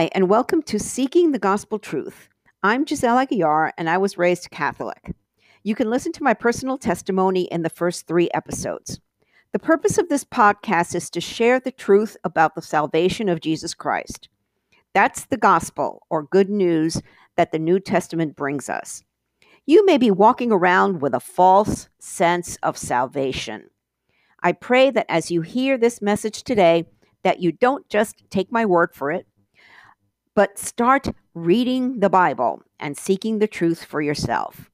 Hi, and welcome to Seeking the Gospel Truth. I'm Giselle Aguiar, and I was raised Catholic. You can listen to my personal testimony in the first three episodes. The purpose of this podcast is to share the truth about the salvation of Jesus Christ. That's the gospel, or good news, that the New Testament brings us. You may be walking around with a false sense of salvation. I pray that as you hear this message today, that you don't just take my word for it, but start reading the Bible and seeking the truth for yourself.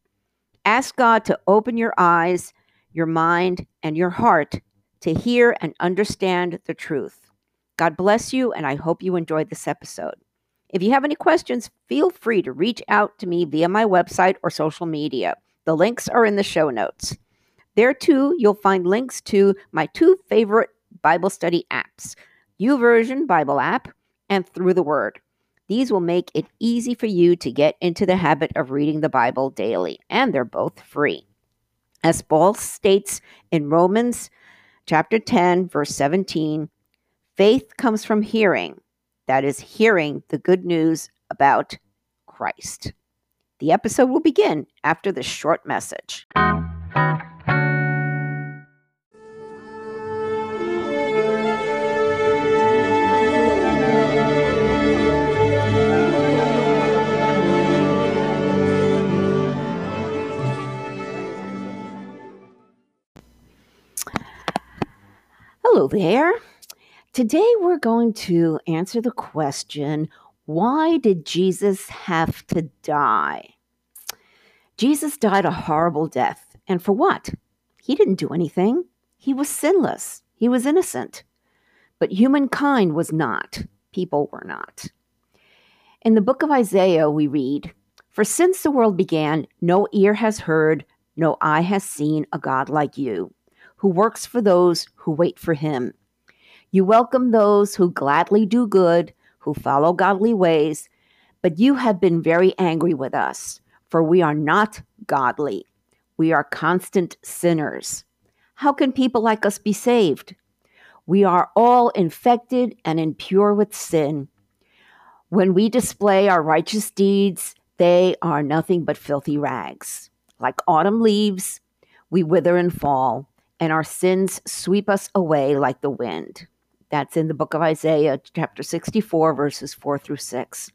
Ask God to open your eyes, your mind, and your heart to hear and understand the truth. God bless you, and I hope you enjoyed this episode. If you have any questions, feel free to reach out to me via my website or social media. The links are in the show notes. There too, you'll find links to my two favorite Bible study apps YouVersion Bible app and Through the Word. These will make it easy for you to get into the habit of reading the Bible daily, and they're both free. As Paul states in Romans chapter 10, verse 17, faith comes from hearing, that is, hearing the good news about Christ. The episode will begin after this short message. Hello there. Today we're going to answer the question why did Jesus have to die? Jesus died a horrible death. And for what? He didn't do anything. He was sinless. He was innocent. But humankind was not. People were not. In the book of Isaiah, we read For since the world began, no ear has heard, no eye has seen a God like you who works for those who wait for him. You welcome those who gladly do good, who follow godly ways, but you have been very angry with us, for we are not godly. We are constant sinners. How can people like us be saved? We are all infected and impure with sin. When we display our righteous deeds, they are nothing but filthy rags. Like autumn leaves, we wither and fall and our sins sweep us away like the wind. That's in the book of Isaiah, chapter 64, verses 4 through 6.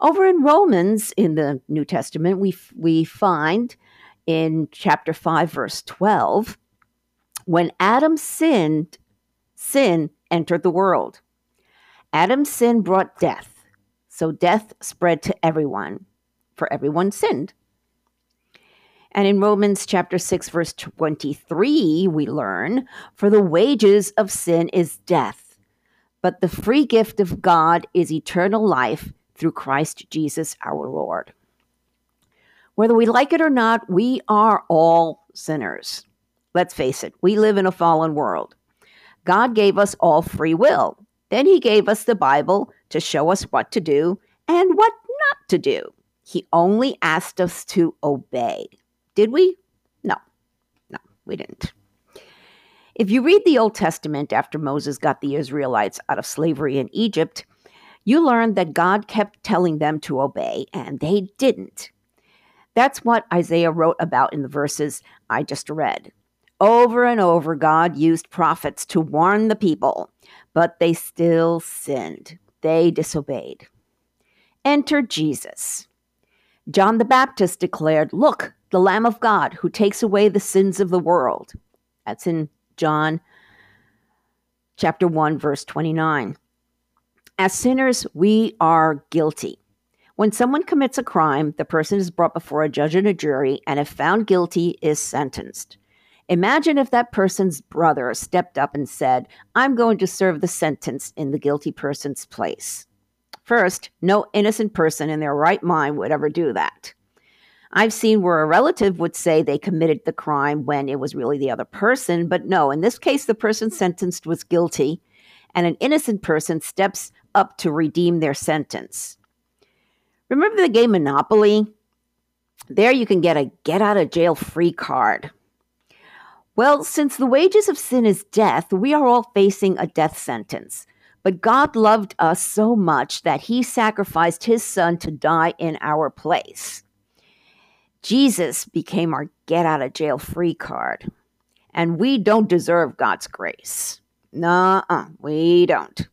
Over in Romans, in the New Testament, we, we find in chapter 5, verse 12, when Adam sinned, sin entered the world. Adam's sin brought death, so death spread to everyone, for everyone sinned. And in Romans chapter 6 verse 23, we learn, for the wages of sin is death, but the free gift of God is eternal life through Christ Jesus our Lord. Whether we like it or not, we are all sinners. Let's face it, we live in a fallen world. God gave us all free will. Then he gave us the Bible to show us what to do and what not to do. He only asked us to obey. Did we? No, no, we didn't. If you read the Old Testament after Moses got the Israelites out of slavery in Egypt, you learn that God kept telling them to obey, and they didn't. That's what Isaiah wrote about in the verses I just read. Over and over, God used prophets to warn the people, but they still sinned. They disobeyed. Enter Jesus. John the Baptist declared, Look, the Lamb of God who takes away the sins of the world. That's in John chapter 1, verse 29. As sinners, we are guilty. When someone commits a crime, the person is brought before a judge and a jury, and if found guilty, is sentenced. Imagine if that person's brother stepped up and said, I'm going to serve the sentence in the guilty person's place. First, no innocent person in their right mind would ever do that. I've seen where a relative would say they committed the crime when it was really the other person, but no, in this case, the person sentenced was guilty, and an innocent person steps up to redeem their sentence. Remember the game Monopoly? There you can get a get out of jail free card. Well, since the wages of sin is death, we are all facing a death sentence. But God loved us so much that he sacrificed his son to die in our place. Jesus became our get out of jail free card. And we don't deserve God's grace. Nuh uh, we don't.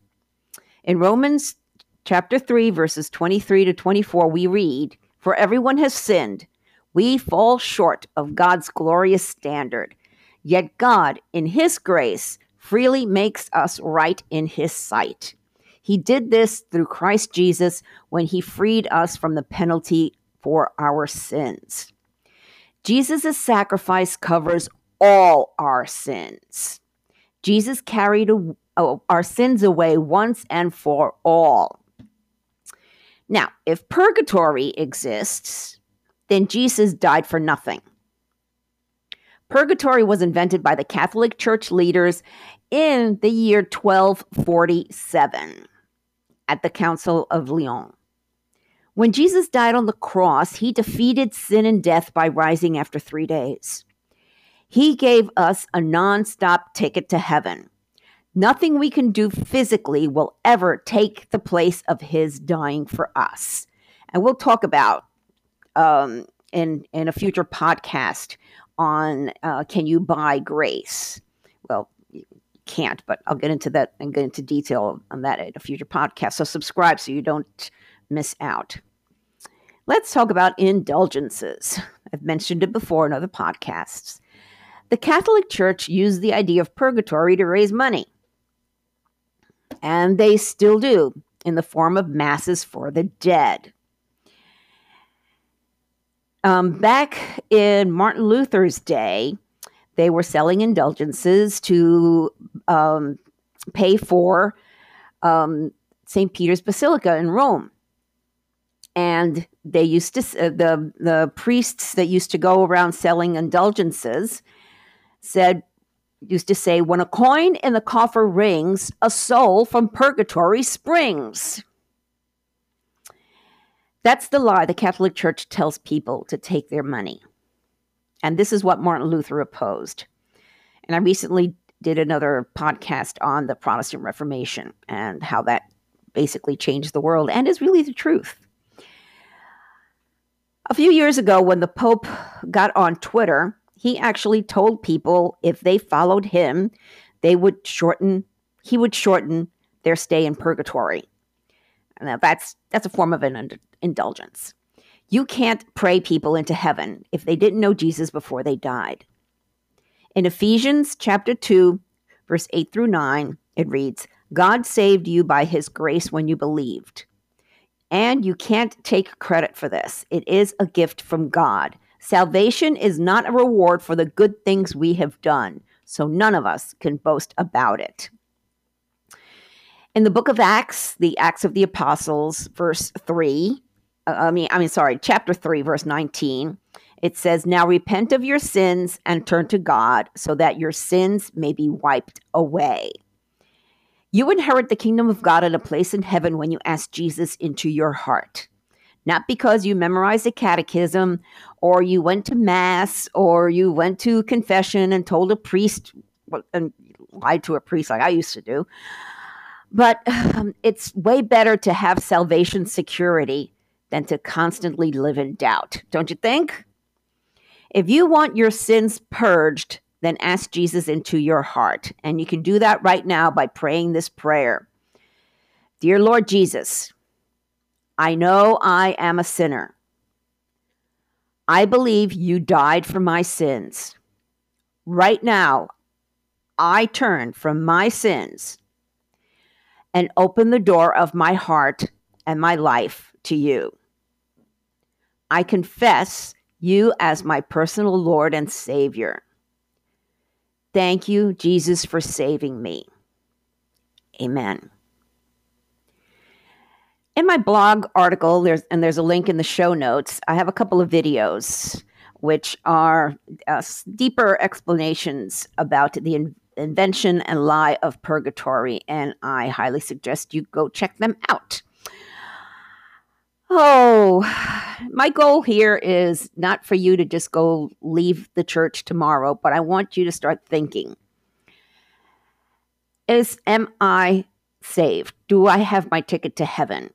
In Romans chapter 3, verses 23 to 24, we read, For everyone has sinned. We fall short of God's glorious standard. Yet God, in His grace, freely makes us right in His sight. He did this through Christ Jesus when He freed us from the penalty for our sins. Jesus' sacrifice covers all our sins. Jesus carried our sins away once and for all. Now, if purgatory exists, then Jesus died for nothing. Purgatory was invented by the Catholic Church leaders in the year 1247 at the Council of Lyon. When Jesus died on the cross, he defeated sin and death by rising after three days. He gave us a nonstop ticket to heaven. Nothing we can do physically will ever take the place of his dying for us. And we'll talk about um, in in a future podcast on uh, can you buy grace? Well, you can't, but I'll get into that and get into detail on that at a future podcast. So subscribe so you don't miss out. Let's talk about indulgences. I've mentioned it before in other podcasts. The Catholic Church used the idea of purgatory to raise money. And they still do in the form of masses for the dead. Um, back in Martin Luther's day, they were selling indulgences to um, pay for um, St. Peter's Basilica in Rome. And they used to, uh, the, the priests that used to go around selling indulgences said, used to say, when a coin in the coffer rings, a soul from purgatory springs. That's the lie the Catholic Church tells people to take their money. And this is what Martin Luther opposed. And I recently did another podcast on the Protestant Reformation and how that basically changed the world and is really the truth. A few years ago, when the Pope got on Twitter, he actually told people if they followed him, they would shorten, he would shorten their stay in purgatory. Now that's that's a form of an indulgence. You can't pray people into heaven if they didn't know Jesus before they died. In Ephesians chapter 2, verse 8 through 9, it reads, God saved you by his grace when you believed. And you can't take credit for this. It is a gift from God. Salvation is not a reward for the good things we have done, so none of us can boast about it. In the book of Acts, the Acts of the Apostles, verse 3, uh, I mean, I mean, sorry, chapter 3, verse 19, it says, Now repent of your sins and turn to God so that your sins may be wiped away. You inherit the kingdom of God and a place in heaven when you ask Jesus into your heart not because you memorized a catechism or you went to mass or you went to confession and told a priest and lied to a priest like I used to do. But um, it's way better to have salvation security than to constantly live in doubt, don't you think? If you want your sins purged, then ask Jesus into your heart. And you can do that right now by praying this prayer Dear Lord Jesus, I know I am a sinner. I believe you died for my sins. Right now, I turn from my sins and open the door of my heart and my life to you. I confess you as my personal Lord and Savior. Thank you, Jesus, for saving me. Amen in my blog article there's and there's a link in the show notes i have a couple of videos which are uh, deeper explanations about the in- invention and lie of purgatory and i highly suggest you go check them out oh my goal here is not for you to just go leave the church tomorrow but i want you to start thinking is am i saved? Do I have my ticket to heaven?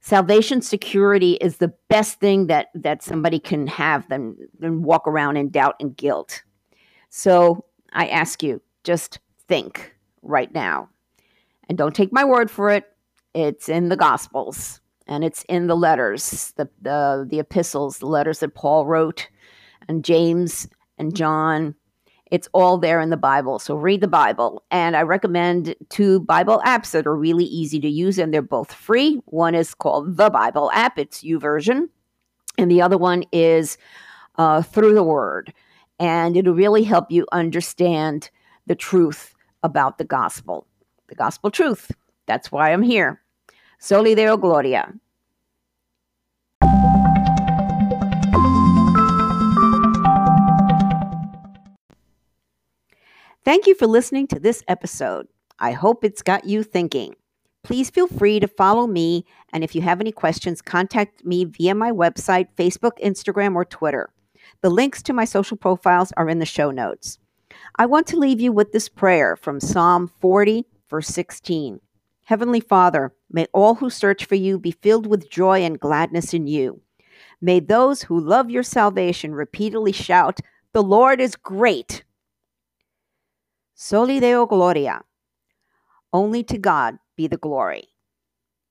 Salvation security is the best thing that that somebody can have than than walk around in doubt and guilt. So I ask you, just think right now. And don't take my word for it. It's in the Gospels and it's in the letters, the, the, the epistles, the letters that Paul wrote, and James and John. It's all there in the Bible. So read the Bible. And I recommend two Bible apps that are really easy to use, and they're both free. One is called the Bible app, it's YouVersion. And the other one is uh, Through the Word. And it'll really help you understand the truth about the gospel, the gospel truth. That's why I'm here. Soli Deo Gloria. Thank you for listening to this episode. I hope it's got you thinking. Please feel free to follow me, and if you have any questions, contact me via my website, Facebook, Instagram, or Twitter. The links to my social profiles are in the show notes. I want to leave you with this prayer from Psalm 40, verse 16. Heavenly Father, may all who search for you be filled with joy and gladness in you. May those who love your salvation repeatedly shout, The Lord is great. Soli Deo Gloria. Only to God be the glory.